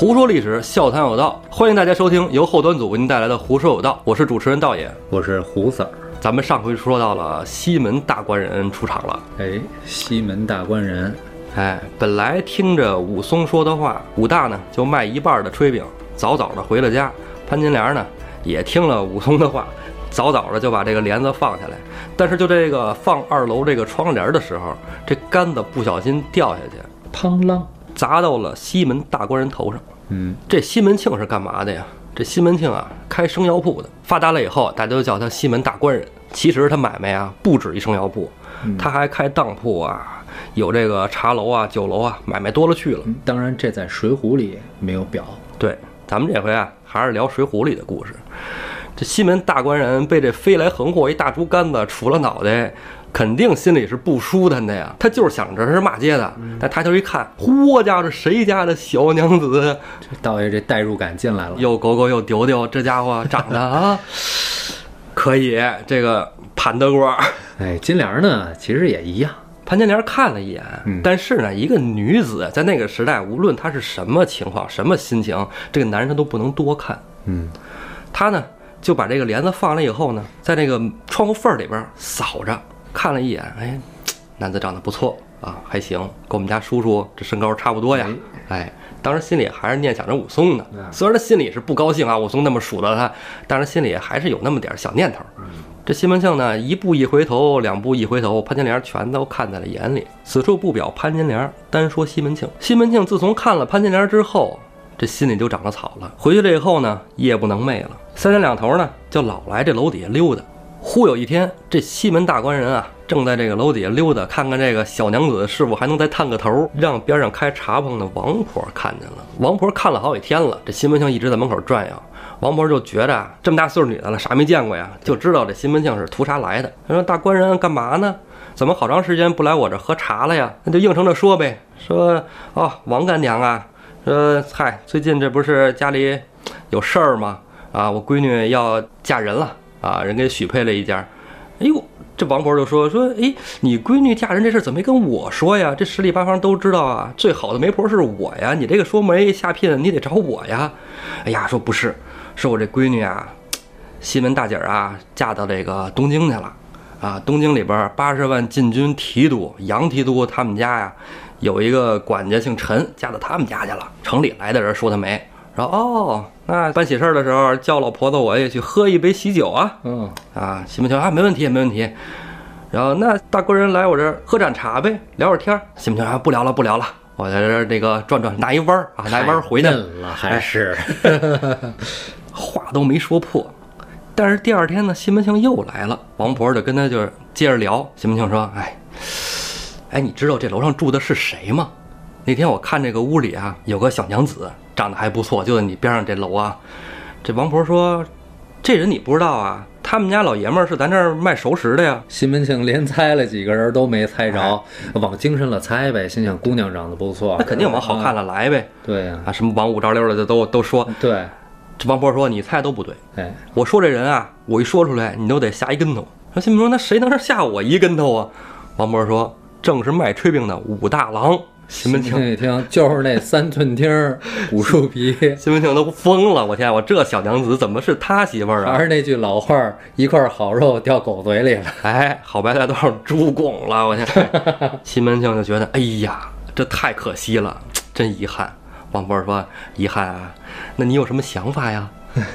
胡说历史，笑谈有道，欢迎大家收听由后端组为您带来的《胡说有道》，我是主持人道爷。我是胡 Sir。咱们上回说到了西门大官人出场了，哎，西门大官人，哎，本来听着武松说的话，武大呢就卖一半的炊饼，早早的回了家。潘金莲呢也听了武松的话，早早的就把这个帘子放下来。但是就这个放二楼这个窗帘的时候，这杆子不小心掉下去，砰啷，砸到了西门大官人头上。嗯，这西门庆是干嘛的呀？这西门庆啊，开生药铺的，发达了以后，大家都叫他西门大官人。其实他买卖啊，不止一生药铺，他还开当铺啊，有这个茶楼啊、酒楼啊，买卖多了去了。嗯当然这在《水浒》里没有表。对，咱们这回啊，还是聊《水浒》里的故事。这西门大官人被这飞来横祸一大竹竿子杵了脑袋，肯定心里是不舒坦的呀。他就是想着是骂街的，但抬头一看，嚯家伙，这谁家的小娘子？这道爷这代入感进来了。又狗狗又丢丢，这家伙长得啊，可以，这个潘德国。哎，金莲呢，其实也一样。潘金莲看了一眼，嗯但是呢，一个女子在那个时代，无论她是什么情况、什么心情，这个男人他都不能多看。嗯，他呢就把这个帘子放了以后呢，在那个窗户缝儿里边扫着看了一眼，哎，男子长得不错啊，还行，跟我们家叔叔这身高差不多呀。哎，当时心里还是念想着武松呢，虽然他心里是不高兴啊，武松那么数落他，但是心里还是有那么点儿小念头。这西门庆呢，一步一回头，两步一回头，潘金莲全都看在了眼里。此处不表潘金莲，单说西门庆。西门庆自从看了潘金莲之后，这心里就长了草了。回去了以后呢，夜不能寐了，三天两头呢，就老来这楼底下溜达。忽有一天，这西门大官人啊，正在这个楼底下溜达，看看这个小娘子是否还能再探个头，让边上开茶棚的王婆看见了。王婆看了好几天了，这西门庆一直在门口转悠。王婆就觉着啊，这么大岁数女的了，啥没见过呀，就知道这西门庆是图啥来的。他说：“大官人干嘛呢？怎么好长时间不来我这喝茶了呀？”那就应承着说呗，说：“哦，王干娘啊，说嗨，最近这不是家里有事儿吗？啊，我闺女要嫁人了啊，人给许配了一家。哎呦，这王婆就说说，哎，你闺女嫁人这事怎么没跟我说呀？这十里八方都知道啊，最好的媒婆是我呀，你这个说媒下聘，你得找我呀。哎呀，说不是，是我这闺女啊，西门大姐儿啊，嫁到这个东京去了。啊，东京里边八十万禁军提督杨提督他们家呀，有一个管家姓陈，嫁到他们家去了。城里来的人说他媒，说哦，那办喜事儿的时候叫老婆子我也去喝一杯喜酒啊。嗯，啊，西门庆啊，没问题，没问题。然后那大官人来我这儿喝盏茶呗，聊会儿天儿。西门庆啊，不聊了，不聊了，我在这儿这个转转，拿一弯儿啊，拿一弯儿回去。嫩了还是？话都没说破。但是第二天呢，西门庆又来了，王婆就跟他就是接着聊。西门庆说：“哎，哎，你知道这楼上住的是谁吗？那天我看这个屋里啊，有个小娘子，长得还不错，就在你边上这楼啊。”这王婆说：“这人你不知道啊？他们家老爷们儿是咱这儿卖熟食的呀。西门庆连猜了几个人都没猜着，往精神了猜呗，心想姑娘长得不错，那肯定往好看了来呗。对呀、啊，什么往五招六的都都说。对，这王婆说：“你猜都不对。”哎，我说这人啊，我一说出来，你都得吓一跟头。说西门说，那谁能吓我一跟头啊？王婆说，正是卖炊饼的武大郎。西门庆，一听就是那三寸钉儿 古树皮，西门庆都疯了。我天，我这小娘子怎么是他媳妇儿啊还？是那句老话儿，一块好肉掉狗嘴里了。哎，好白菜都让猪拱了。我天，西门庆就觉得，哎呀，这太可惜了，真遗憾。王波说，遗憾啊，那你有什么想法呀？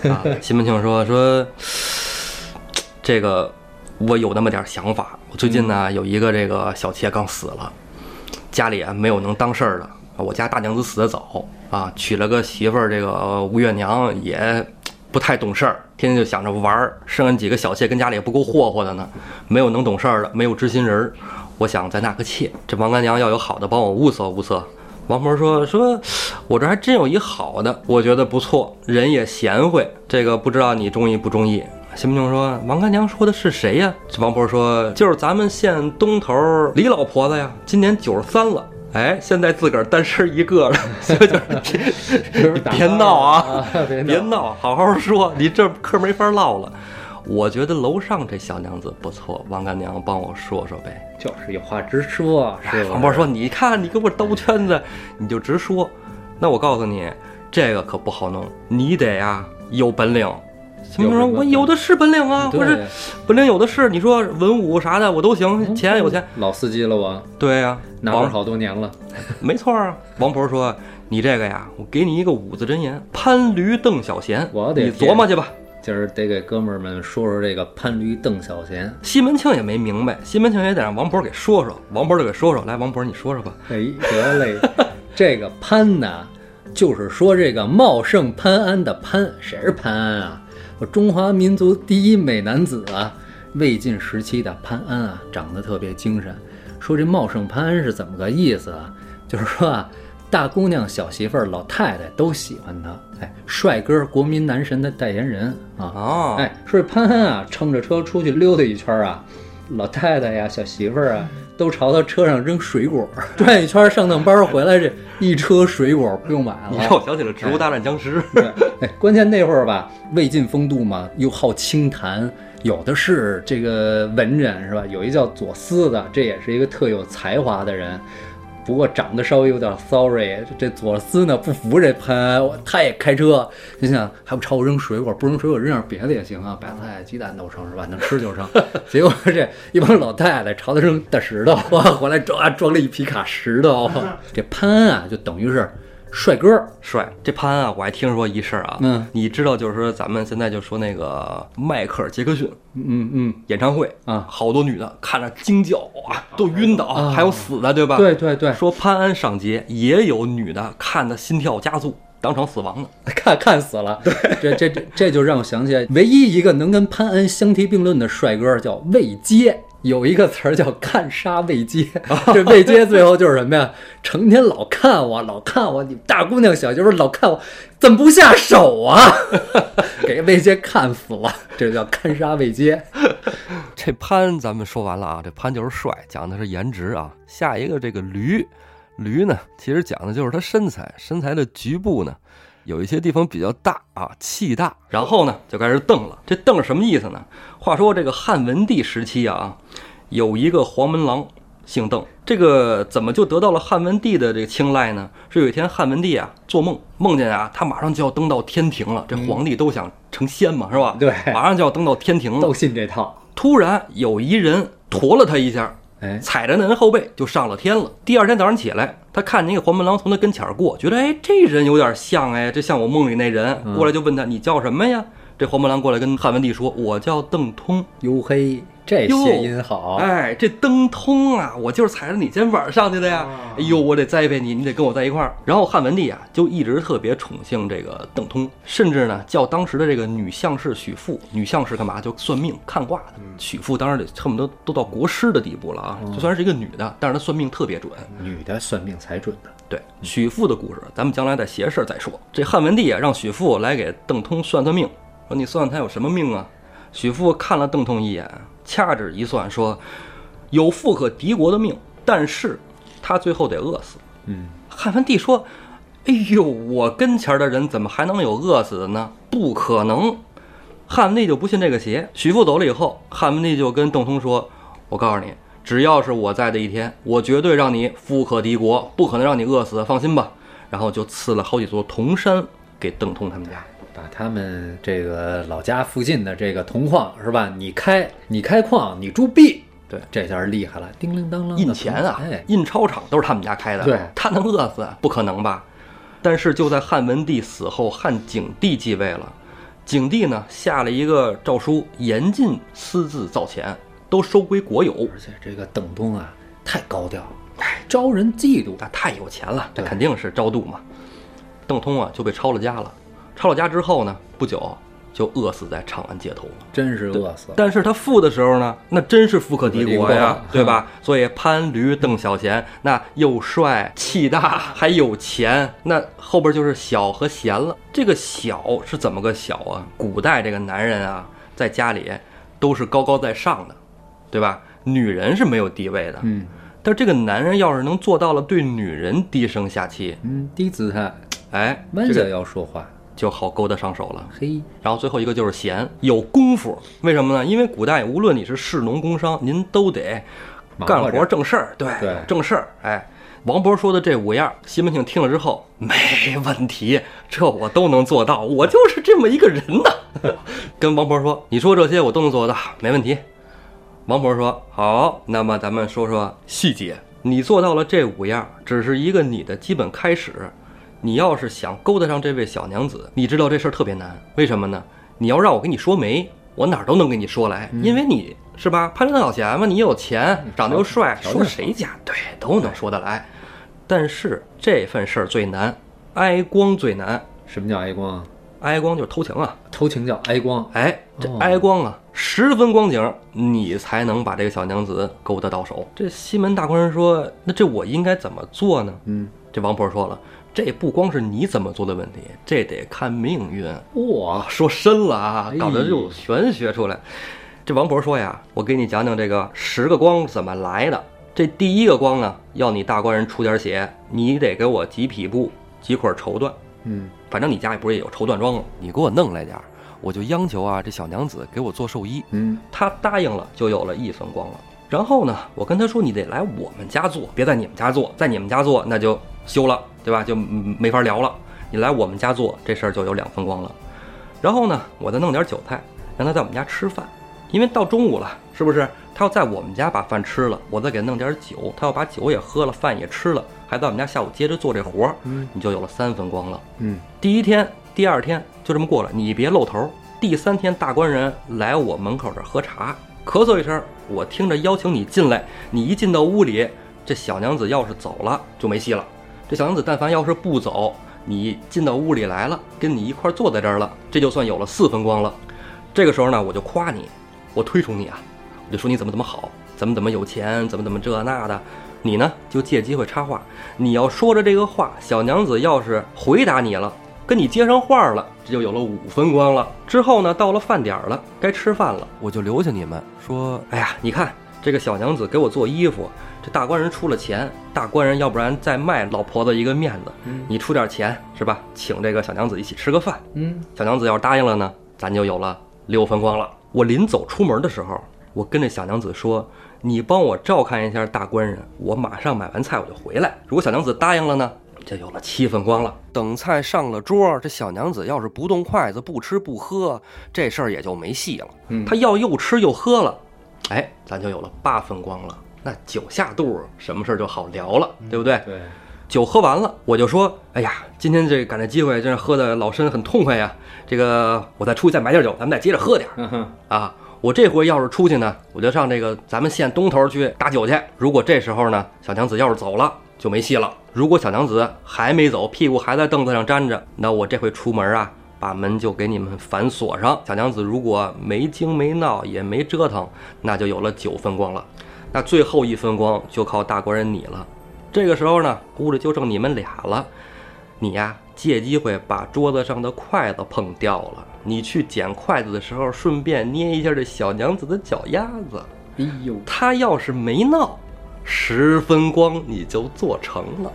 啊，西门庆说说，这个我有那么点儿想法。我最近呢有一个这个小妾刚死了，家里啊没有能当事儿的。我家大娘子死的早啊，娶了个媳妇儿，这个吴月娘也不太懂事儿，天天就想着玩儿，剩下几个小妾跟家里也不够霍霍的呢，没有能懂事儿的，没有知心人儿。我想再纳个妾，这王干娘要有好的帮我物色物色。王婆说说，我这还真有一好的，我觉得不错，人也贤惠，这个不知道你中意不中意？西门庆说：“王干娘说的是谁呀？”这王婆说：“就是咱们县东头李老婆子呀，今年九十三了。哎，现在自个儿单身一个了，所以就是 你别闹啊，别 别闹，好好说，你这嗑没法唠了。我觉得楼上这小娘子不错，王干娘帮我说说呗。就是有话直说，是吧？王波说：“你看，你给我兜圈子，你就直说。那我告诉你，这个可不好弄，你得呀有本领。什么说？有什么我有的是本领啊，对我这本领有的是。你说文武啥的我都行，钱有钱。老司机了我，对呀、王拿本好多年了。没错啊。王婆说：“你这个呀，我给你一个五字真言：潘驴邓小闲。我得你琢磨去吧。”今儿得给哥们儿们说说这个潘驴邓小闲。西门庆也没明白，西门庆也得让王婆给说说。王婆就给说说，来，王婆你说说吧。哎，得嘞，这个潘呢，就是说这个茂盛潘安的潘，谁是潘安啊？我中华民族第一美男子啊，魏晋时期的潘安啊，长得特别精神。说这茂盛潘安是怎么个意思啊？就是说啊，大姑娘、小媳妇儿、老太太都喜欢他。哎，帅哥，国民男神的代言人啊。哦，哎，说这潘安啊，乘着车出去溜达一圈啊，老太太呀、小媳妇儿啊，都朝他车上扔水果，转一圈上趟班回来，这一车水果不用买了你了。让我想起了《植物大战僵尸》对，哎，关键那会儿吧，魏晋风度嘛，又好清谈，有的是这个文人是吧？有一叫左思的，这也是一个特有才华的人。不过长得稍微有点 sorry，这左斯呢不服这潘，他也开车，你想还不朝我扔水果，不扔水果扔点别的也行啊，白菜、鸡蛋都成是吧？能吃就成。结果这一帮老太太朝他扔大石头，哇，回来装装了一皮卡石头。这潘啊，就等于是帅哥，帅。这潘安啊，我还听说一事儿啊，嗯，你知道，就是说咱们现在就说那个迈克尔·杰克逊嗯嗯。演唱会啊好多女的看着惊叫哇，都晕倒，啊还有死的，对吧？。对对对，说潘安上街也有女的看的心跳加速，当场死亡的。看看死了。这这这这就让我想起来，唯一一个能跟潘安相提并论的帅哥叫魏阶。有一个词儿叫 “看杀魏阶”，这魏阶最后就是什么呀？成天老看我，老看我，你大姑娘小媳妇老看我，怎么不下手啊？给魏阶看死了，这叫看杀魏阶。这潘咱们说完了啊，这潘就是帅，讲的是颜值啊。下一个这个驴，驴呢，其实讲的就是他身材，身材的局部呢，有一些地方比较大啊，气大。然后呢，就开始瞪了。这瞪是什么意思呢？话说这个汉文帝时期啊，有一个黄门郎姓邓，这个怎么就得到了汉文帝的这个青睐呢？是有一天汉文帝啊做梦，梦见啊他马上就要登到天庭了，这皇帝都想成仙嘛，是吧？对马上就要登到天庭了都。信这套。突然有一人驮了他一下，哎，踩着那人后背就上了天了。第二天早上起来，他看见一个黄门郎从他跟前儿过，觉得哎这人有点像哎，这像我梦里那人。嗯过来就问他你叫什么呀？这黄门郎过来跟汉文帝说，我叫邓通。哟嘿，这哟谐音好。哎，这登通啊，我就是踩着你肩膀上去的呀！哎呦，我得栽培你，你得跟我在一块儿。然后汉文帝啊，就一直特别宠幸这个邓通，甚至呢叫当时的这个女相士许父，女相士干嘛？就算命看卦的。许父当然得恨不得都到国师的地步了啊，就算是一个女的，但是她算命特别准。女的算命才准的。对，许父的故事，咱们将来再邪事儿再说。这汉文帝啊，让许父来给邓通算算命，说你算算他有什么命啊？许父看了邓通一眼，掐指一算，说有富可敌国的命，但是他最后得饿死。嗯，汉文帝说：“哎呦，我跟前的人怎么还能有饿死的呢？不可能！”汉文帝就不信这个邪。许父走了以后，汉文帝就跟邓通说：“我告诉你，只要是我在的一天，我绝对让你富可敌国，不可能让你饿死，放心吧。”然后就赐了好几座铜山给邓通他们家。把他们这个老家附近的这个铜矿是吧？你开你开矿，你铸币，对，这下厉害了，叮铃当啷印钱啊哎，，印钞厂都是他们家开的。对他能饿死？不可能吧？但是就在汉文帝死后，汉景帝继位了，景帝呢下了一个诏书，严禁私自造钱，都收归国有。而且这个邓通啊，太高调，哎，招人嫉妒。他太有钱了，这肯定是招妒嘛。邓通啊就被抄了家了，抄了家之后呢，不久就饿死在长安街头了。真是饿死。但是他富的时候呢，那真是富可敌国呀对吧？所以潘驴邓小闲，那又帅气大还有钱，那后边就是小和闲了。这个小是怎么个小啊？古代这个男人啊，在家里都是高高在上的，对吧？女人是没有地位的。嗯但这个男人要是能做到了对女人低声下气，嗯，低姿态，哎，弯下这个腰说话。就好勾搭上手了。嘿，然后最后一个就是闲，有功夫。为什么呢？因为古代无论你是士农工商，您都得干活正事儿，对，对正事儿。哎，王婆说的这五样，西门庆听了之后，没问题，这我都能做到，我就是这么一个人呐。跟王婆说：“你说这些我都能做到，没问题。”王婆说：“好，那么咱们说说细节。你做到了这五样，只是一个你的基本开始。你要是想勾搭上这位小娘子，你知道这事儿特别难，为什么呢？你要让我给你说媒，我哪儿都能给你说来，因为你是吧，潘金小贤嘛，你有钱，长得又帅，说谁家对都能说得来。但是这份事儿最难，挨光最难。什么叫挨光啊？挨光就是偷情啊。”偷情叫挨光，哎，这哦挨光啊，十分光景，你才能把这个小娘子勾搭到手。这西门大官人说：“那这我应该怎么做呢嗯，？”这王婆说了：“这不光是你怎么做的问题，这得看命运。”哇，说深了啊哎，搞得就玄学出来。这王婆说呀：“我给你讲讲这个十个光怎么来的。这第一个光呢，要你大官人出点血，你得给我几匹布、几捆绸缎。嗯，反正你家里不是也有绸缎庄吗？你给我弄来点儿，我就央求啊，这小娘子给我做寿衣。嗯，她答应了，就有了一分光了。然后呢，我跟她说，你得来我们家做，别在你们家做，在你们家做那就休了，对吧？就嗯没法聊了。你来我们家做，这事儿就有两分光了。然后呢，我再弄点酒菜，让他在我们家吃饭，因为到中午了，是不是？他要在我们家把饭吃了，我再给她弄点酒，他要把酒也喝了，饭也吃了，还在我们家下午接着做这活儿，嗯，你就有了三分光了。嗯，第一天、第二天就这么过了，你别露头。第三天，大官人来我门口这儿喝茶，咳嗽一声，我听着邀请你进来。你一进到屋里，这小娘子要是走了就没戏了。这小娘子但凡要是不走，你进到屋里来了，跟你一块儿坐在这儿了，这就算有了四分光了。这个时候呢，我就夸你，我推崇你啊，我就说你怎么怎么好，怎么怎么有钱，怎么怎么这那的。你呢，就借机会插话。你要说着这个话，小娘子要是回答你了，跟你接上话了，这就有了五分光了。之后呢，到了饭点儿了，该吃饭了，我就留下你们说，哎呀，你看这个小娘子给我做衣服，这大官人出了钱，大官人要不然再卖老婆子一个面子，你出点钱是吧？请这个小娘子一起吃个饭。嗯，小娘子要是答应了呢，咱就有了六分光了。我临走出门的时候，我跟这小娘子说：“你帮我照看一下大官人，我马上买完菜我就回来。”如果小娘子答应了呢，就有了七分光了。等菜上了桌，这小娘子要是不动筷子、不吃不喝，这事儿也就没戏了。嗯她要又吃又喝了，哎，咱就有了八分光了。那酒下肚，什么事儿就好聊了，对不对？对，酒喝完了，我就说：“哎呀，今天这赶这机会，真是喝的老身很痛快呀！这个我再出去再买点酒，咱们再接着喝点儿啊！我这回要是出去呢，我就上这个咱们县东头去打酒去。如果这时候呢，小娘子要是走了，就没戏了。如果小娘子还没走，屁股还在凳子上粘着，那我这回出门啊，把门就给你们反锁上。小娘子如果没惊没闹，也没折腾，那就有了九分光了。那最后一分光就靠大官人你了。这个时候呢，估着就剩你们俩了。你呀，借机会把桌子上的筷子碰掉了。你去捡筷子的时候，顺便捏一下这小娘子的脚丫子。哎呦，她要是没闹，十分光你就做成了。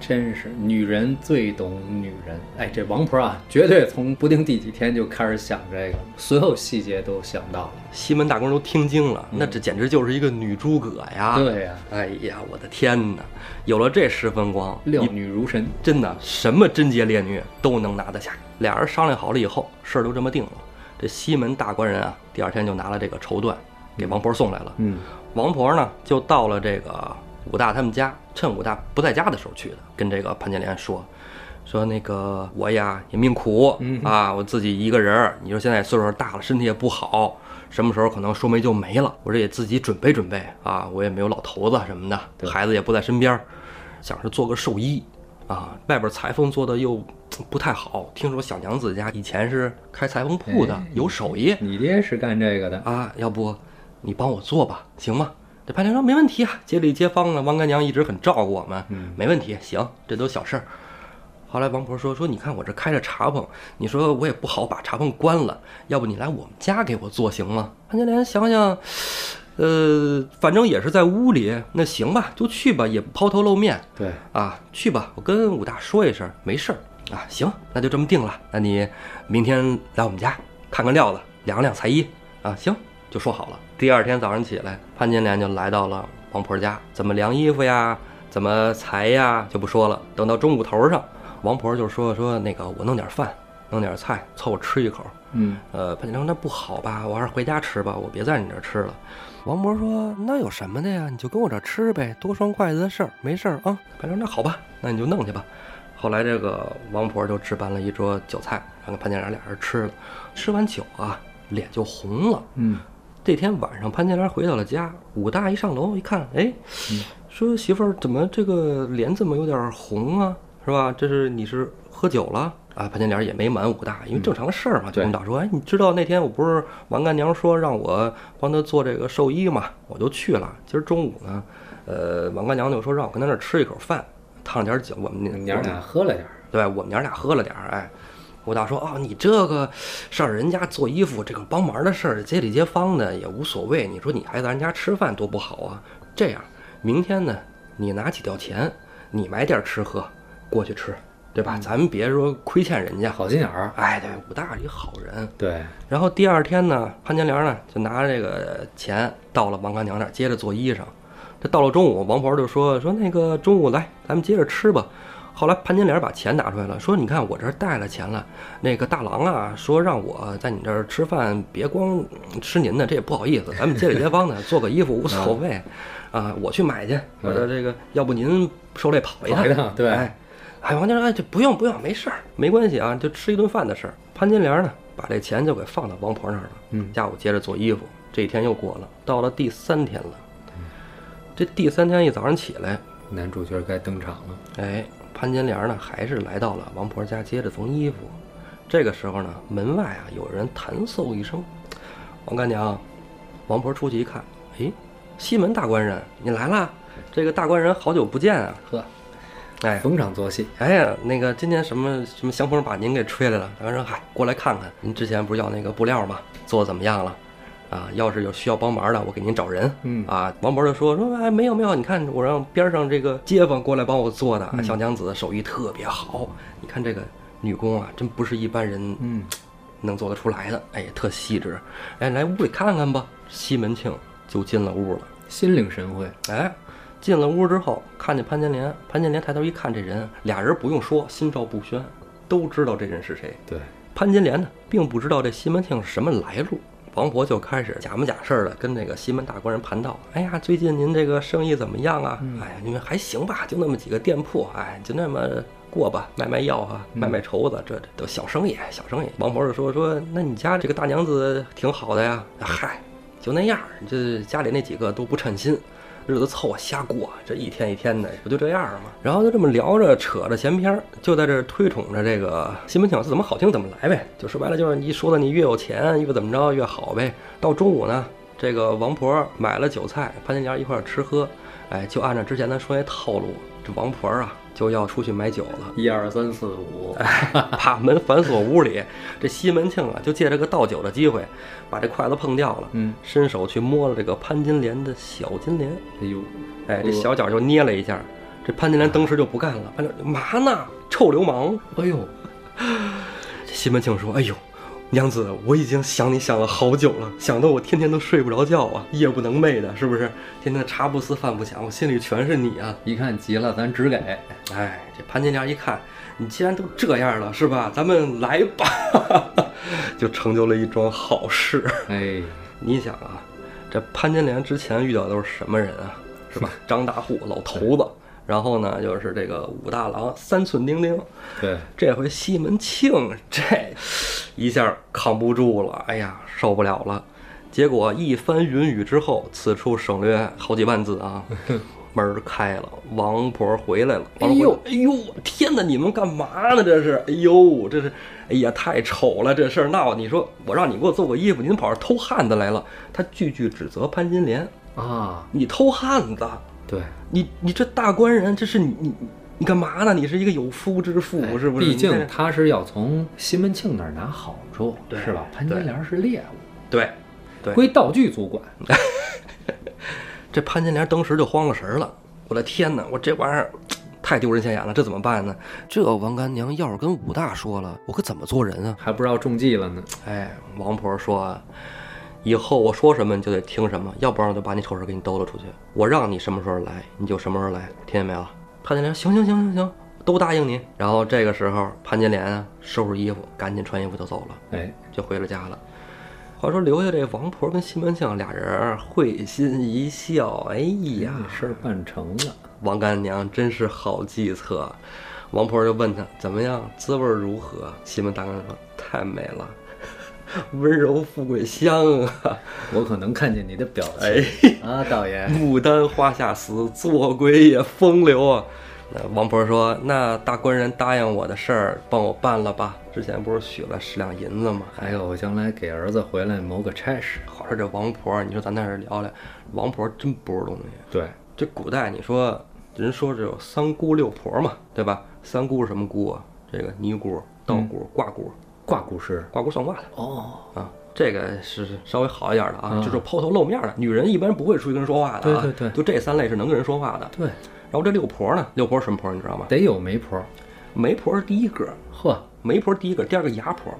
真是女人最懂女人。哎，这王婆啊，绝对从不定第几天就开始想这个，所有细节都想到了。西门大官人都听惊了，那这简直就是一个女诸葛呀！，对呀、哎呀，我的天哪！有了这十分光，料女如神。真的什么贞洁烈女都能拿得下。俩人商量好了以后，事儿就这么定了。这西门大官人啊，第二天就拿了这个绸缎给王婆送来了。嗯，王婆呢，就到了这个武大他们家，趁武大不在家的时候去的，跟这个潘金莲说，说那个我呀也命苦嗯啊，我自己一个人儿，你说现在岁数大了，身体也不好，什么时候可能说没就没了，我这也自己准备准备啊，我也没有老头子什么的，孩子也不在身边儿，想是做个寿衣。啊，外边裁缝做的又不太好，听说小娘子家以前是开裁缝铺的，哎有手艺，你爹是干这个的。啊，要不你帮我做吧，行吗？这潘金说没问题啊，街里街坊的，王干娘一直很照顾我们，嗯没问题，行，这都小事儿。后来王婆说说，你看我这开着茶棚，你说我也不好把茶棚关了，要不你来我们家给我做行吗？潘金莲想想，呃，反正也是在屋里，那行吧，就去吧，也不抛头露面对，啊，去吧，我跟武大说一声，没事儿啊，行，那就这么定了。那你明天来我们家看看料子，量量裁衣啊，行，就说好了。第二天早上起来，潘金莲就来到了王婆家，怎么量衣服呀？怎么裁呀就不说了。等到中午头上，王婆就说说那个我弄点饭，弄点菜凑合吃一口。嗯，呃，潘金莲说那不好吧，我还是回家吃吧，我别在你这儿吃了。王婆说那有什么的呀，你就跟我这儿吃呗，多双筷子的事儿，没事儿啊。潘金莲说那好吧，那你就弄去吧。后来这个王婆就置办了一桌酒菜，让潘金莲俩人吃了。吃完酒啊，脸就红了。嗯，这天晚上，潘金莲回到了家，武大一上楼一看，哎，说媳妇儿怎么这个脸怎么有点红啊？是吧？这是你是喝酒了啊？潘金莲也没瞒武大，因为正常的事儿嘛。就跟武大说，哎，你知道那天我不是王干娘说让我帮她做这个寿衣嘛，我就去了。今儿中午呢，呃，王干娘就说让我跟她那儿吃一口饭，烫点酒，我们娘俩喝了点儿。对，我们娘俩喝了点儿，哎。武大说：“哦，你这个事儿，人家做衣服，这个帮忙的事儿，街里街坊的也无所谓。你说你还在人家吃饭，多不好啊！这样，明天呢，你拿几吊钱，你买点吃喝，过去吃，对吧？咱们别说亏欠人家。好心眼儿。哎，对，武大是一好人。对。然后第二天呢，潘金莲呢就拿着这个钱到了王干娘那儿，接着做衣裳。这到了中午，王婆就说说那个中午来，咱们接着吃吧。”后来潘金莲把钱拿出来了，说：“你看我这儿带了钱了。那个大郎啊，说让我在你这儿吃饭，别光吃您的，这也不好意思。咱们街里街坊的做个衣服无所谓，啊，我去买去。我说这个，要不您受累跑一趟？对。哎，王金莲，这不用不用，没事儿，没关系啊，就吃一顿饭的事儿。潘金莲呢，把这钱就给放到王婆那儿了。嗯，下午接着做衣服。这一天又过了，到了第三天了。这第三天一早上起来，男主角该登场了。哎。潘金莲呢，还是来到了王婆家接着缝衣服。这个时候呢，门外啊有人弹奏一声：“王干娘。”王婆出去一看，哎，西门大官人，你来啦！这个大官人好久不见啊！呵，哎，逢场作戏。哎呀，那个今天什么什么香风把您给吹来了？大官人，嗨，过来看看，您之前不是要那个布料吗？做的怎么样了？啊，要是有需要帮忙的，我给您找人。嗯啊，王婆就说说，哎，没有没有，你看我让边上这个街坊过来帮我做的，小娘子手艺特别好。你看这个女工啊，真不是一般人嗯能做得出来的。哎，特细致。哎，来屋里看看吧。西门庆就进了屋了，心领神会。哎，进了屋之后，看见潘金莲，潘金莲抬头一看，这人俩人不用说，心照不宣，都知道这人是谁。对，潘金莲呢，并不知道这西门庆是什么来路。王婆就开始假模假式的跟那个西门大官人盘道：“哎呀，最近您这个生意怎么样啊？哎呀，你们还行吧？就那么几个店铺，哎，就那么过吧，卖卖药啊，卖卖绸子，这这都小生意，小生意。”王婆就说：“说那你家这个大娘子挺好的呀？嗨，就那样，这家里那几个都不称心。”日子凑合瞎过，这一天一天的，不就这样吗？然后就这么聊着，扯着闲篇，就在这推崇着这个西门庆怎么好听怎么来呗。就说白了，就是你说的你越有钱越怎么着越好呗。到中午呢，这个王婆买了酒菜，潘金莲一块吃喝，哎，就按照之前咱说那套路，这王婆啊。就要出去买酒了，一二三四五，把门反锁屋里。这西门庆啊，就借这个倒酒的机会，把这筷子碰掉了，嗯，伸手去摸了这个潘金莲的小金莲。哎呦，哎，这小脚就捏了一下，这潘金莲当时就不干了，潘金莲嘛呢？臭流氓！哎呦，这西门庆说：“哎呦。”娘子，我已经想你想了好久了，想得我天天都睡不着觉啊，夜不能寐的，是不是？天天茶不思饭不想，我心里全是你啊！一看急了，咱只给。哎，这潘金莲一看，你既然都这样了，是吧？咱们来吧，就成就了一桩好事。哎，你想啊，这潘金莲之前遇到的都是什么人啊？是吧？张大户、老头子。然后呢，就是这个武大郎三寸丁丁，对，这回西门庆这一下扛不住了，哎呀，受不了了。结果一番云雨之后，此处省略好几万字啊。门开了，王婆回来了。哎呦，哎呦，天哪！你们干嘛呢？这是，哎呦，这是，哎呀，太丑了！这事儿闹，你说我让你给我做个衣服，你怎么跑这偷汉子来了？他句句指责潘金莲啊，你偷汉子。对你，你这大官人，这是你你你干嘛呢？你是一个有夫之妇，是不是？毕竟他是要从西门庆那儿拿好处，是吧？潘金莲是猎物，对，对，归道具组管。这潘金莲当时就慌了神了，我的天哪！我这玩意儿太丢人现眼了，这怎么办呢？这王干娘要是跟武大说了，我可怎么做人啊？还不知道中计了呢。哎，王婆说。以后我说什么你就得听什么，要不然我就把你丑事给你兜了出去。我让你什么时候来，你就什么时候来，听见没有？潘金莲，行行行行行，都答应你。然后这个时候，潘金莲啊，收拾衣服，赶紧穿衣服就走了，哎，就回了家了。话说留下这王婆跟西门庆俩人会心一笑，哎呀，事儿办成了。王干娘真是好计策。王婆就问他怎么样，滋味如何？西门大官人说太美了，温柔富贵香啊！我可能看见你的表哎，情啊，导演。牡丹花下死，做鬼也风流啊！那王婆说：“那大官人答应我的事儿，帮我办了吧？之前不是许了十两银子吗？还有，我将来给儿子回来谋个差事。好说这王婆，你说咱在这儿聊聊，王婆真不是东西。对，这古代你说人说这有三姑六婆嘛，对吧？三姑是什么姑啊？这个尼姑、道姑、卦姑。卦姑是卦姑算卦的哦，啊，这个是稍微好一点的啊，嗯就是抛头露面的。女人一般不会出去跟人说话的啊，对对对就这三类是能跟人说话的。对，然后这六婆呢？六婆什么婆你知道吗？得有媒婆。媒婆是第一个，呵，媒婆第一个，第二个牙婆，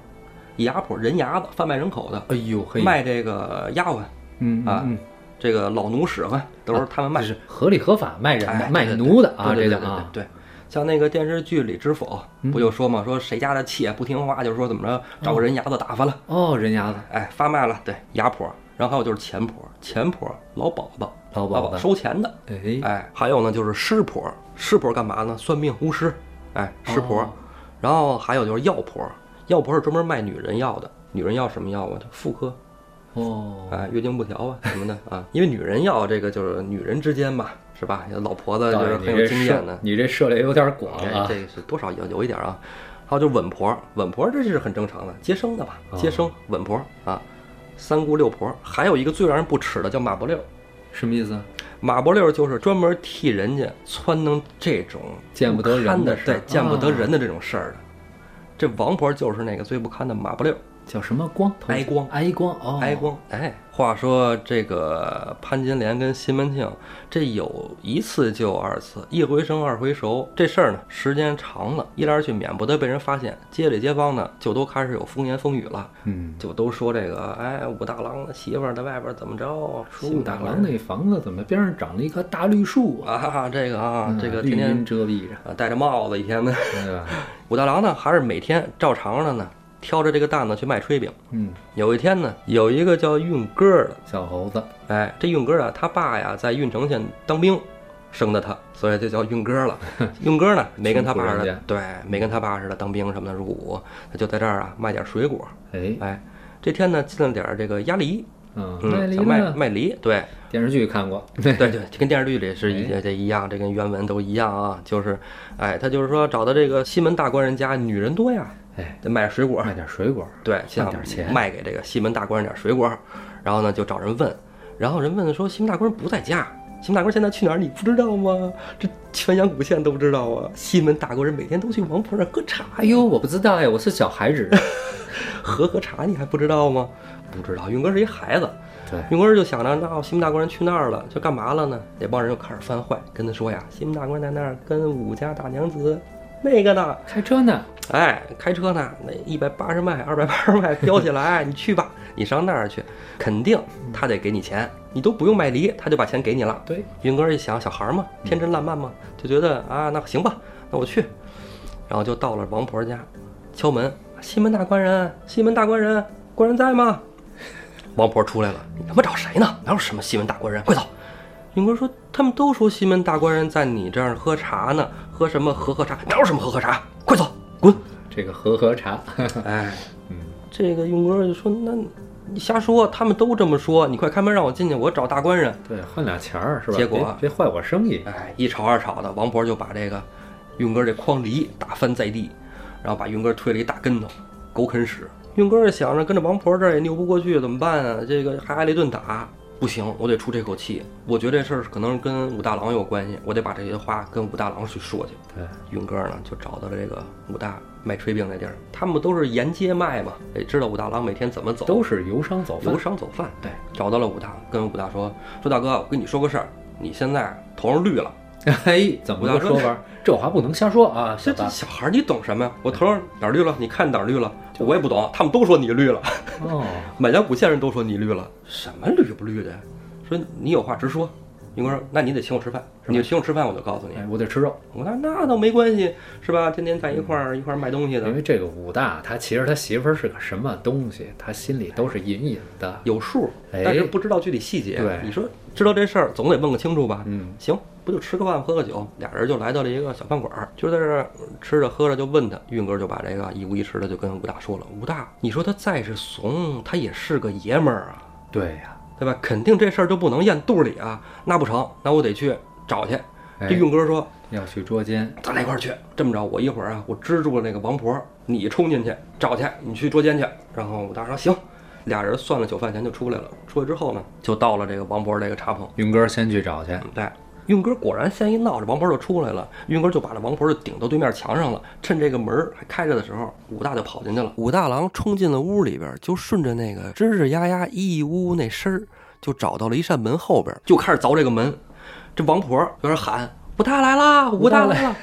牙婆人牙子，贩卖人口的，哎呦嘿，卖这个丫鬟，啊嗯嗯，这个老奴使唤都是他们卖就。是合理合法卖人卖奴的啊，这叫啊，对。像那个电视剧里知否嗯不就说嘛，说谁家的妾不听话，就是说怎么着找个人牙子打发了，哦，人牙子，哎，发卖了，对，牙婆。然后还有就是钱婆，钱婆老鸨子，老老鸨子收钱的，哎，哎，还有呢就是师婆，师婆干嘛呢？算命巫师，哎，师婆。哦然后还有就是药婆，药婆是专门卖女人药的，女人药什么药啊？就妇科，哦，哎，月经不调啊什么的啊。因为女人药这个就是女人之间嘛，是吧？老婆子就是很有经验的，你这涉猎有点广哎，啊，这个是多少有有一点啊。还有就是稳婆，稳婆这是很正常的，接生的吧？接生稳婆啊，三姑六婆，还有一个最让人不齿的叫马伯六。什么意思？马伯六就是专门替人家撺弄这种见不得人的对，见不得啊人的这种事儿的。这王婆就是那个最不堪的马伯六。叫什么光？哀光哀光哦，哀光。哎，话说这个潘金莲跟西门庆，这有一次就有二次，一回生二回熟。这事儿呢，时间长了，一来二去免不得被人发现，街里街坊呢就都开始有风言风语了，嗯，就都说这个，哎，武大郎的媳妇儿在外边怎么着？说武大郎那房子怎么边上长了一棵大绿树啊？啊，这个啊，这个天天遮蔽着，啊戴着帽子，一天的。对吧？武大郎呢，还是每天照常的呢，挑着这个担子去卖炊饼。嗯，有一天呢，有一个叫运哥的，小猴子，哎，这运哥啊，他爸呀在运城县当兵，生的他，所以就叫运哥了。运哥呢，没跟他爸的对，没跟他爸似的当兵什么的入伍，他就在这儿啊卖点水果。哎，哎，这天呢进了点儿这个鸭梨，嗯，嗯，卖梨想卖？卖梨，对，电视剧看过，对对，对 跟电视剧里是一哎这一样，这跟原文都一样啊。就是，哎，他就是说找到这个西门大官人家，女人多呀，哎，得卖水果，卖点水果，对，想点钱卖给这个西门大官人点水果。然后呢，就找人问，然后人问说西门大官人不在家，西门大官人现在去哪儿？你不知道吗？这全阳谷县都不知道啊。西门大官人每天都去王婆那儿喝茶哎呦，我不知道呀，我是小孩子，喝喝茶，你还不知道吗？不知道，云哥是一孩子。对，云哥就想着，那西门大官人去那儿了，就干嘛了呢？那帮人就开始犯坏，跟他说呀，西门大官人在那儿跟武家大娘子那个呢，开车呢，哎，开车呢，那一百八十迈、二百八十迈飙起来，你去吧，你上那儿去，肯定他得给你钱，你都不用卖梨，他就把钱给你了。对，云哥一想，小孩嘛，天真烂漫嘛，就觉得啊，那行吧，那我去，然后就到了王婆家，敲门，西门大官人，西门大官人，官人在吗？王婆出来了，你他妈找谁呢？哪有什么西门大官人？快走！云哥说，他们都说西门大官人在你这儿喝茶呢，喝什么喝喝茶？哪有什么喝喝茶？快走，滚！这个和和茶，哎，嗯，这个用哥就说，那你瞎说，他们都这么说，你快开门让我进去，我找大官人。对，换俩钱儿是吧？结果别别坏我生意，哎，一吵二吵的，王婆就把这个运哥这筐梨打翻在地，然后把运哥推了一大跟头，狗啃屎。运哥想着跟着王婆这儿也扭不过去，怎么办啊？这个还挨了一顿打，不行，我得出这口气。我觉得这事儿可能跟武大郎有关系，我得把这些话跟武大郎去说去。对，云哥呢就找到了这个武大卖炊饼那地儿，他们都是沿街卖嘛，也知道武大郎每天怎么走，都是游商走贩游，商走贩，对，找到了武大，跟武大说说大哥，我跟你说个事儿，你现在头上绿了。哎，怎么个说法？这话不能瞎说啊，小这这。小孩儿你懂什么呀？我头上哪儿绿了？你看哪儿绿了？我也不懂，他们都说你绿了。哦，满江古县人都说你绿了，什么绿不绿的？说你有话直说。云哥说：“那你得请我吃饭，你请我吃饭，我就告诉你。哎，我得吃肉，我说那倒没关系，是吧？天天在一块儿一块儿卖东西的，因为这个武大他其实他媳妇儿是个什么东西，他心里都是隐隐的。有数，哎但是不知道具体细节。对你说知道这事儿，总得问个清楚吧？嗯，行，不就吃个饭喝个酒，俩人就来到了一个小饭馆儿，就在这儿吃着喝着，就问他，运哥就把这个一五一十的就跟武大说了，武大，你说他再是怂，他也是个爷们儿啊，对呀、对吧？肯定这事儿就不能咽肚里啊，那不成，那我得去找去。哎这运哥说，要去捉奸，咱俩一块儿去。这么着，我一会儿啊，我支住了那个王婆，你冲进去找去，你去捉奸去。然后武大说行，俩人算了酒饭钱就出来了。出来之后呢，就到了这个王婆这个茶棚。运哥先去找去，对，运哥果然先一闹，这王婆就出来了。运哥就把这王婆就顶到对面墙上了，趁这个门儿还开着的时候，武大就跑进去了。武大郎冲进了屋里边，就顺着那个吱吱呀呀一屋那声儿，就找到了一扇门后边，就开始凿这个门。这王婆有点喊：“武大来啦！武大来了！”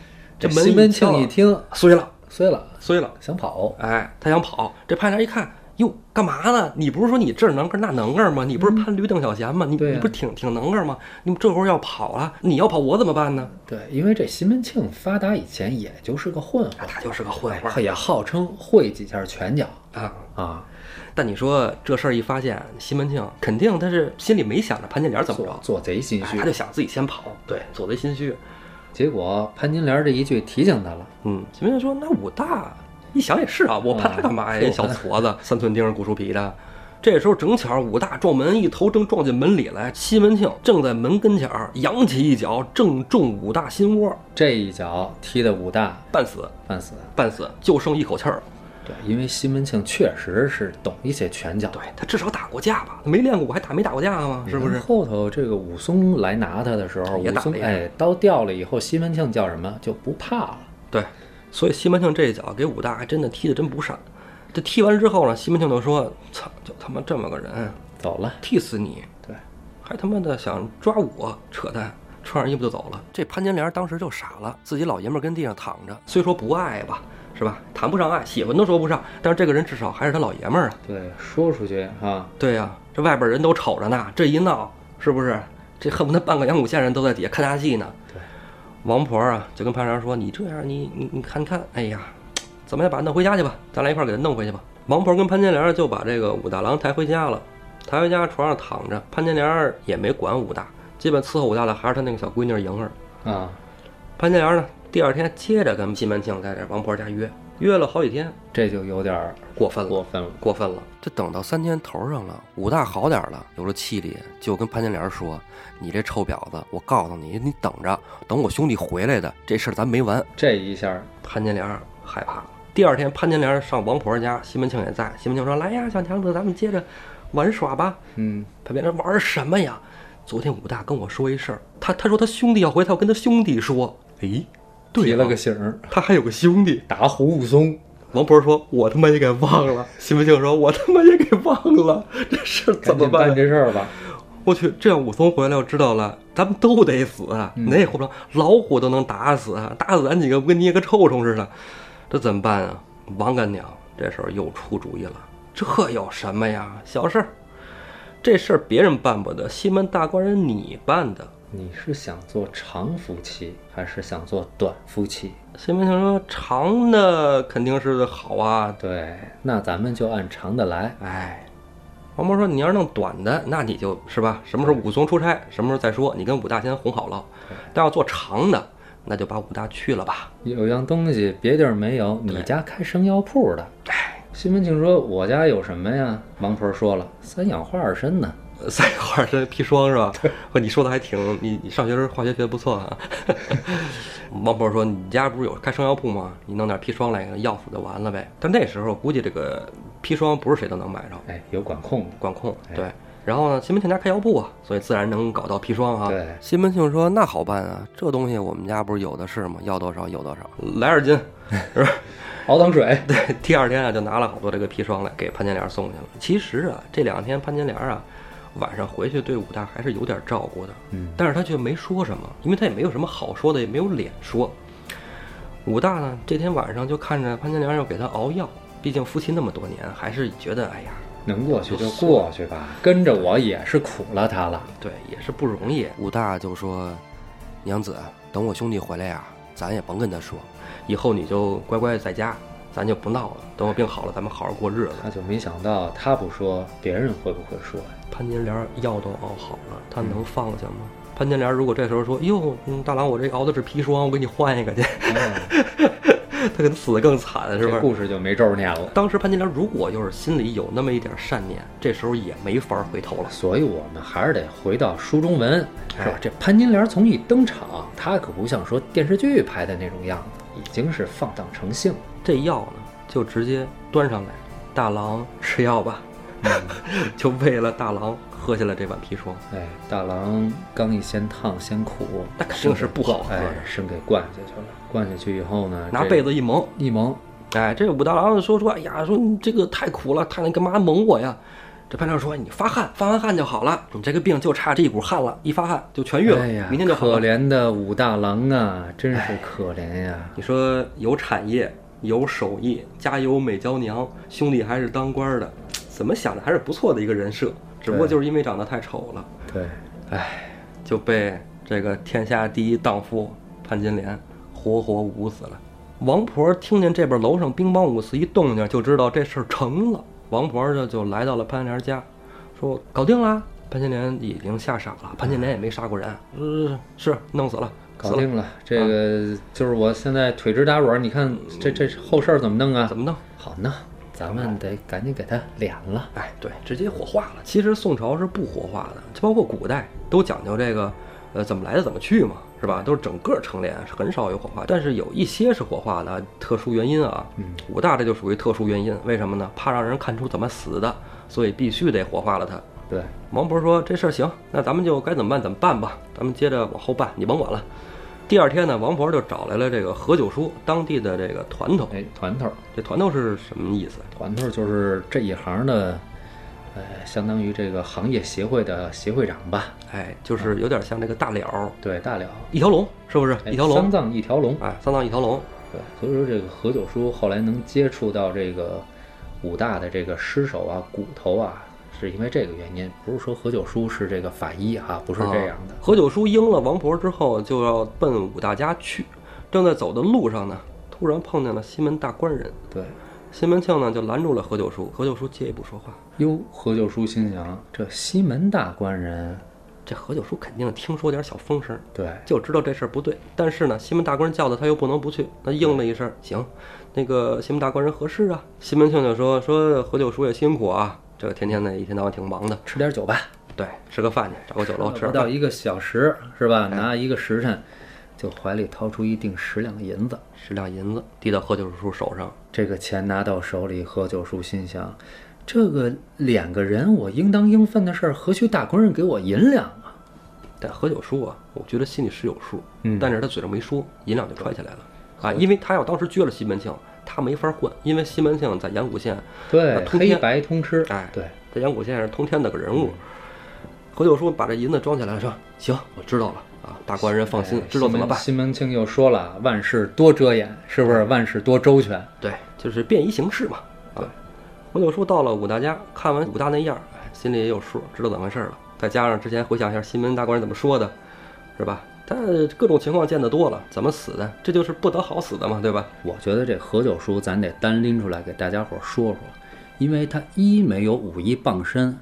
这门西门一敲庆一听碎了，碎了，碎了。想跑，哎，他想跑，这潘家一看，哟，干嘛呢？你不是说你这儿能个儿那能个儿吗？你不是潘驴邓小闲吗？你你不是挺挺能个儿吗？你这会儿要跑了，你要跑我怎么办呢？对，因为这西门庆发达以前也就是个混混，啊他就是个混混他也号称会几下拳脚啊。啊，但你说这事儿一发现，西门庆肯定他是心里没想着潘金莲怎么着，做做贼心虚哎他。就想自己先跑，对，做贼心虚。结果潘金莲这一句提醒他了，嗯，西门庆说：“那武大一想也是啊，我怕他干嘛呀？小矬子，三寸钉、古树皮的。”这时候正巧武大撞门，一头正撞进门里来，西门庆正在门跟前儿扬起一脚，正中武大心窝，这一脚踢的武大半死，半死。半死，就剩一口气儿了。对，因为西门庆确实是懂一些拳脚，对他至少打过架吧？没练过，我还打没打过架吗？是不是？后头这个武松来拿他的时候，武松哎刀掉了以后，西门庆叫什么就不怕了。对，所以西门庆这一脚给武大还真的踢得真不善。这踢完之后呢，西门庆就说：“操，就他妈这么个人，走了，踢死你！对，还他妈的想抓我，扯淡！”穿上衣服就走了。这潘金莲当时就傻了，自己老爷们儿跟地上躺着，虽说不爱吧，是吧？谈不上爱，喜欢都说不上，但是这个人至少还是他老爷们儿啊。对，说出去啊，对呀、这外边人都瞅着呢，这一闹是不是？这恨不得半个阳谷县人都在底下看大戏呢。对，王婆啊就跟潘长说：“你这样，你你你看看，哎呀，怎么也把他弄回家去吧？咱俩一块儿给他弄回去吧。”王婆跟潘金莲就把这个武大郎抬回家了，抬回家床上躺着，潘金莲也没管武大，基本伺候武大的还是他那个小闺女莹儿。啊，潘金莲呢，第二天接着跟西门庆在这王婆家约，约了好几天，这就有点儿过分了。过分了。过分了。这等到三天头上了，武大好点儿了，有了气力，就跟潘金莲说：“你这臭婊子，我告诉你，你等着，等我兄弟回来的，这事儿咱没完。这一下，”潘金莲害怕了。第二天，潘金莲上王婆家，西门庆也在。西门庆说：“来呀，小娘子，咱们接着玩耍吧。嗯，”潘金莲玩什么呀？昨天武大跟我说一事儿，他他说他兄弟要回，他要跟他兄弟说。诶，对提了个，醒儿，他还有个兄弟。打虎武松。王婆说：“我他妈也给忘了。”西门庆说：“我他妈也给忘了，这事儿怎么办办？这事儿吧。我去，这样武松回来我知道了，咱们都得死哪也活不成，老虎都能打死啊，打死咱几个不跟捏个臭虫似的，这怎么办啊？王干娘这时候又出主意了，这有什么呀？小事儿，这事儿别人办不得，西门大官人你办的。你是想做长夫妻，还是想做短夫妻？西门庆说长的肯定是好啊，对，那咱们就按长的来。哎，王婆说：“你要是弄短的，那你就是吧，什么时候武松出差，什么时候再说。你跟武大先哄好了。但要做长的，那就把武大去了吧。有样东西别地儿没有，你家开生药铺的。哎，西门庆说：“我家有什么呀？”王婆说了：“三氧化二砷呢。三花身砒霜是吧？你说的还挺，你你上学时候化学学的不错啊。王婆说：“你家不是有开生药铺吗？你弄点砒霜来，药死就完了呗。”但那时候估计这个砒霜不是谁都能买着，”哎，有管控。管控哎对。然后呢，西门庆家开药铺啊，所以自然能搞到砒霜啊。对西门庆说：“那好办啊，这东西我们家不是有的是吗？要多少有多少，来二斤，是吧？” 熬糖水。对，第二天啊，就拿了好多这个砒霜来给潘金莲送去了。其实啊，这两天潘金莲啊，晚上回去对武大还是有点照顾的，嗯，但是他却没说什么，因为他也没有什么好说的，也没有脸说。武大呢，这天晚上就看着潘金莲要给他熬药，毕竟夫妻那么多年，还是觉得哎呀，能过去就过去吧，跟着我也是苦了他了。对，也是不容易。武大就说：“娘子，等我兄弟回来呀，咱也甭跟他说，以后你就乖乖在家，咱就不闹了。等我病好了，咱们好好过日子。”他就没想到，他不说，别人会不会说呀？潘金莲药都熬好了，他能放下吗？潘金莲如果这时候说：“哟，嗯，大郎，我这熬的是砒霜，我给你换一个去。”他可能死得更惨，是不是？故事就没招念了。当时潘金莲如果要是心里有那么一点善念，这时候也没法回头了。所以我们还是得回到书中文，是吧？这潘金莲从一登场，她可不像说电视剧拍的那种样子，已经是放荡成性。这药呢，就直接端上来，大郎吃药吧，就为了大郎。喝下了这碗砒霜，哎，大郎刚一先烫先苦，那肯定是不好喝，生给灌下去了。灌下去以后呢，拿被子一蒙一蒙，哎，这武大郎说说，哎呀，说你这个太苦了，他你干嘛蒙我呀？这潘亮说，你发汗，发完汗就好了，你这个病就差这一股汗了，一发汗就痊愈了，明天就好了。可怜的武大郎啊，真是可怜呀！你说有产业有手艺，家有美娇娘，兄弟还是当官的，怎么想的还是不错的一个人设。只不过就是因为长得太丑了，对，哎，就被这个天下第一荡妇潘金莲活活捂死了。王婆听见这边楼上兵帮五四一动静，就知道这事儿成了。王婆这就来到了潘金莲家，说搞定了。潘金莲已经吓傻了，潘金莲也没杀过人，呃，是弄死了，搞定了。这个就是我现在腿直打软，你看这这后事儿怎么弄啊？怎么弄？好弄。咱们得赶紧给他敛了，哎，对，直接火化了。其实宋朝是不火化的，就包括古代都讲究这个，呃，怎么来的怎么去嘛，是吧？都是整个成殓，是很少有火化。但是有一些是火化的，特殊原因啊。嗯，武大这就属于特殊原因，为什么呢？怕让人看出怎么死的，所以必须得火化了他。对，王婆说这事儿行，那咱们就该怎么办怎么办吧，咱们接着往后办，你甭管了。第二天呢，王婆就找来了这个何九叔，当地的这个团头。哎，团头，这团头是什么意思？团头就是这一行的，呃，相当于这个行业协会的协会长吧。哎，就是有点像这个大了。对，大了，一条龙是不是？一条龙，丧葬一条龙。哎，丧葬一条龙。对，所以说这个何九叔后来能接触到这个武大的这个尸首啊、骨头啊。是因为这个原因，不是说何九叔是这个法医哈，不是这样的。何九叔应了王婆之后，就要奔武大家去，正在走的路上呢，突然碰见了西门大官人。对，西门庆呢就拦住了何九叔，何九叔借一步说话。哟，何九叔心想，这西门大官人，这何九叔肯定听说点小风声，对，就知道这事儿不对。但是呢，西门大官人叫的他又不能不去，他应了一声，行，那个西门大官人合适啊。西门庆就说说何九叔也辛苦啊。这个天天的，一天到晚挺忙的，吃点酒吧，对，吃个饭去，找个酒楼吃。不到一个小时是吧？拿一个时辰，就怀里掏出一锭十两银子，十两银子递到何九叔手上。这个钱拿到手里，何九叔心想：这个两个人我应当应分的事儿，何须大官人给我银两啊？但何九叔啊，我觉得心里是有数，嗯，但是他嘴上没说，银两就揣起来了啊，因为他要当时撅了西门庆。他没法混，因为西门庆在阳谷县，对，黑白通吃，哎，对，在阳谷县是通天的个人物。何九叔把这银子装起来说：“行，我知道了啊，大官人放心，知道怎么办。”西门庆又说了：“万事多遮掩，是不是？万事多周全，对，就是便宜行事嘛。”啊，何九叔到了武大家，看完武大那样，心里也有数，知道怎么回事了。再加上之前回想一下西门大官人怎么说的，是吧？他各种情况见得多了，怎么死的？这就是不得好死的嘛，对吧？我觉得这何九叔咱得单拎出来给大家伙说说，因为他一没有武艺傍身，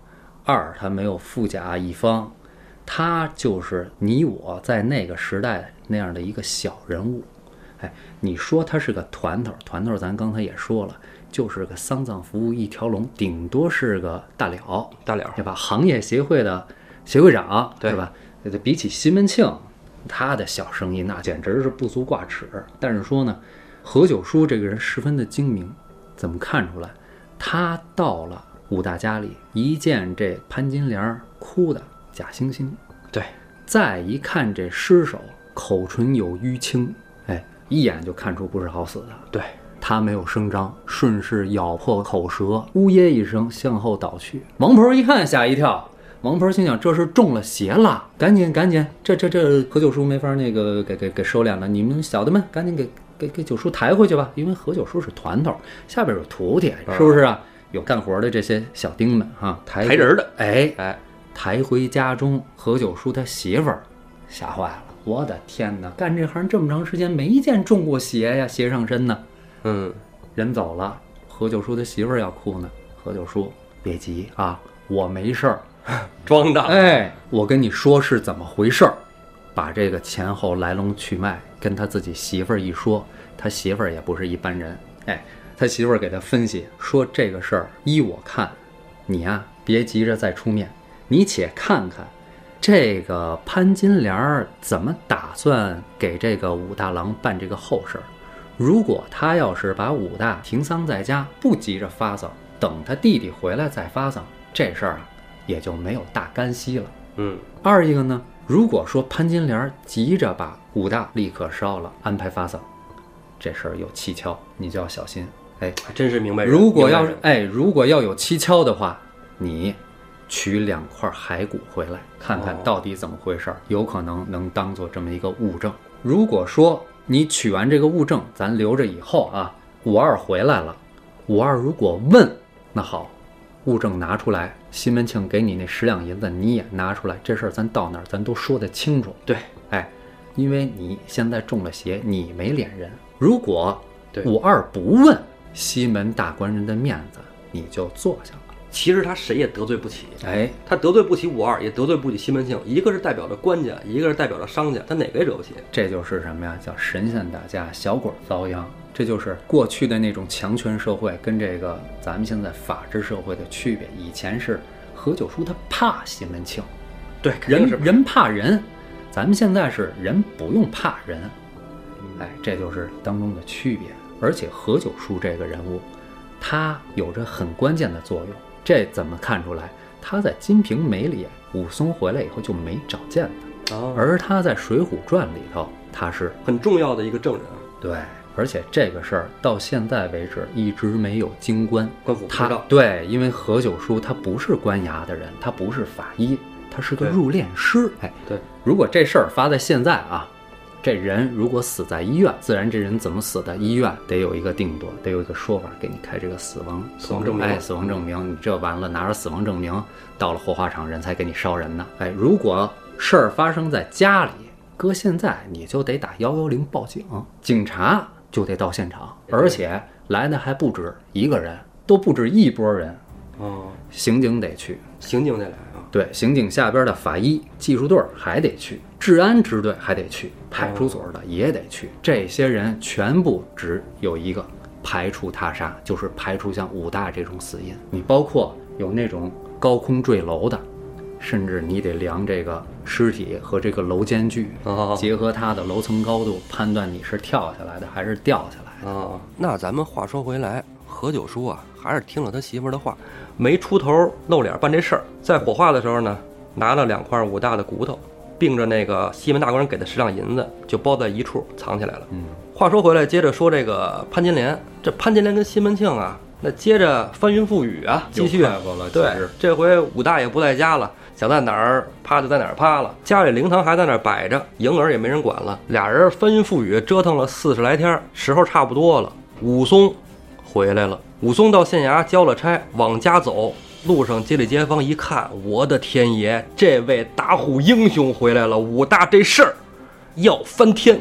二他没有富甲一方，他就是你我在那个时代那样的一个小人物。哎，你说他是个团头，团头咱刚才也说了，就是个丧葬服务一条龙，顶多是个大了，大了对吧？行业协会的协会长，对吧？比起西门庆。他的小生意那简直是不足挂齿，但是说呢，何九叔这个人十分的精明，怎么看出来？他到了武大家里，一见这潘金莲哭的假惺惺，对，再一看这尸首，口唇有淤青，哎，一眼就看出不是好死的。对他没有声张，顺势咬破口舌，呜咽一声向后倒去。王婆一看，吓一跳。王婆心想：“这是中了邪了，赶紧赶紧，这这这何九叔没法那个给给给收敛了。你们小的们赶紧给给给九叔抬回去吧，因为何九叔是团头，下边有徒弟，是不是啊？有干活的这些小丁们啊，抬抬人的，哎，哎，抬回家中，何九叔他媳妇儿吓坏了，我的天哪，干这行这么长时间没见中过邪呀，邪上身呢。嗯，人走了，何九叔他媳妇儿要哭呢。何九叔别急啊，我没事儿。装的，哎，我跟你说是怎么回事儿，把这个前后来龙去脉跟他自己媳妇儿一说，他媳妇儿也不是一般人，哎，他媳妇儿给他分析说这个事儿，依我看，你呀别急着再出面，你且看看这个潘金莲儿怎么打算给这个武大郎办这个后事儿。如果他要是把武大停丧在家，不急着发丧，等他弟弟回来再发丧，这事儿啊也就没有大干系了。嗯，二一个呢，如果说潘金莲急着把武大立刻烧了，安排发丧，这事儿有蹊跷，你就要小心。哎，还真是明白人。如果要是哎，如果要有蹊跷的话，你取两块骸骨回来，看看哦到底怎么回事儿，有可能能当做这么一个物证。如果说你取完这个物证，咱留着以后啊，五二回来了，五二如果问，那好，物证拿出来，西门庆给你那十两银子你也拿出来，这事儿咱到哪儿咱都说得清楚。对，哎，因为你现在中了邪，你没脸人。如果对五二不问西门大官人的面子，你就坐下了。其实他谁也得罪不起，哎，他得罪不起五二，也得罪不起西门庆，一个是代表着官家，一个是代表着商家，他哪个也惹不起。这就是什么呀？叫神仙打架，小鬼遭殃。这就是过去的那种强权社会跟这个咱们现在法治社会的区别。以前是何九叔他怕西门庆，对，肯定是人人怕人，咱们现在是人不用怕人，嗯哎，这就是当中的区别。而且何九叔这个人物，他有着很关键的作用。这怎么看出来？他在《金瓶梅》里，武松回来以后就没找见他，啊，而他在《水浒传》里头，他是很重要的一个证人，对。而且这个事儿到现在为止一直没有京官，官府他道。对，因为何九叔他不是官衙的人，他不是法医，他是个入殓师。哎，对，如果这事儿发在现在啊，这人如果死在医院，自然这人怎么死的，医院得有一个定夺，得有一个说法，给你开这个死亡死亡证明。哎，死亡证明，你这完了拿着死亡证明？到了火化场，人才给你烧人呢。哎，如果事儿发生在家里，搁现在你就得打幺幺零报警，警察就得到现场，而且来的还不止一个人，都不止一拨人，哦，刑警得去，刑警得来啊。对，刑警下边的法医、技术队儿还得去，治安支队还得去，派出所的也得去。这些人全部只有一个排除他杀，就是排除像武大这种死因。你包括有那种高空坠楼的，甚至你得量这个尸体和这个楼间距，哦结合它的楼层高度，判断你是跳下来的还是掉下来的。啊，那咱们话说回来，何九叔啊，还是听了他媳妇儿的话，没出头露脸办这事儿。在火化的时候呢，拿了两块武大的骨头，并着那个西门大官人给的十两银子，就包在一处藏起来了。嗯，话说回来，接着说这个潘金莲，这潘金莲跟西门庆啊，那接着翻云覆雨啊，继续对，这回武大爷不在家了，想在哪儿趴就在哪儿趴了。家里灵堂还在那儿摆着，迎儿也没人管了。俩人翻云覆雨折腾了四十来天，时候差不多了。武松回来了，武松到县衙交了差，往家走。路上街里街坊一看，我的天爷，这位打虎英雄回来了！武大这事儿要翻天。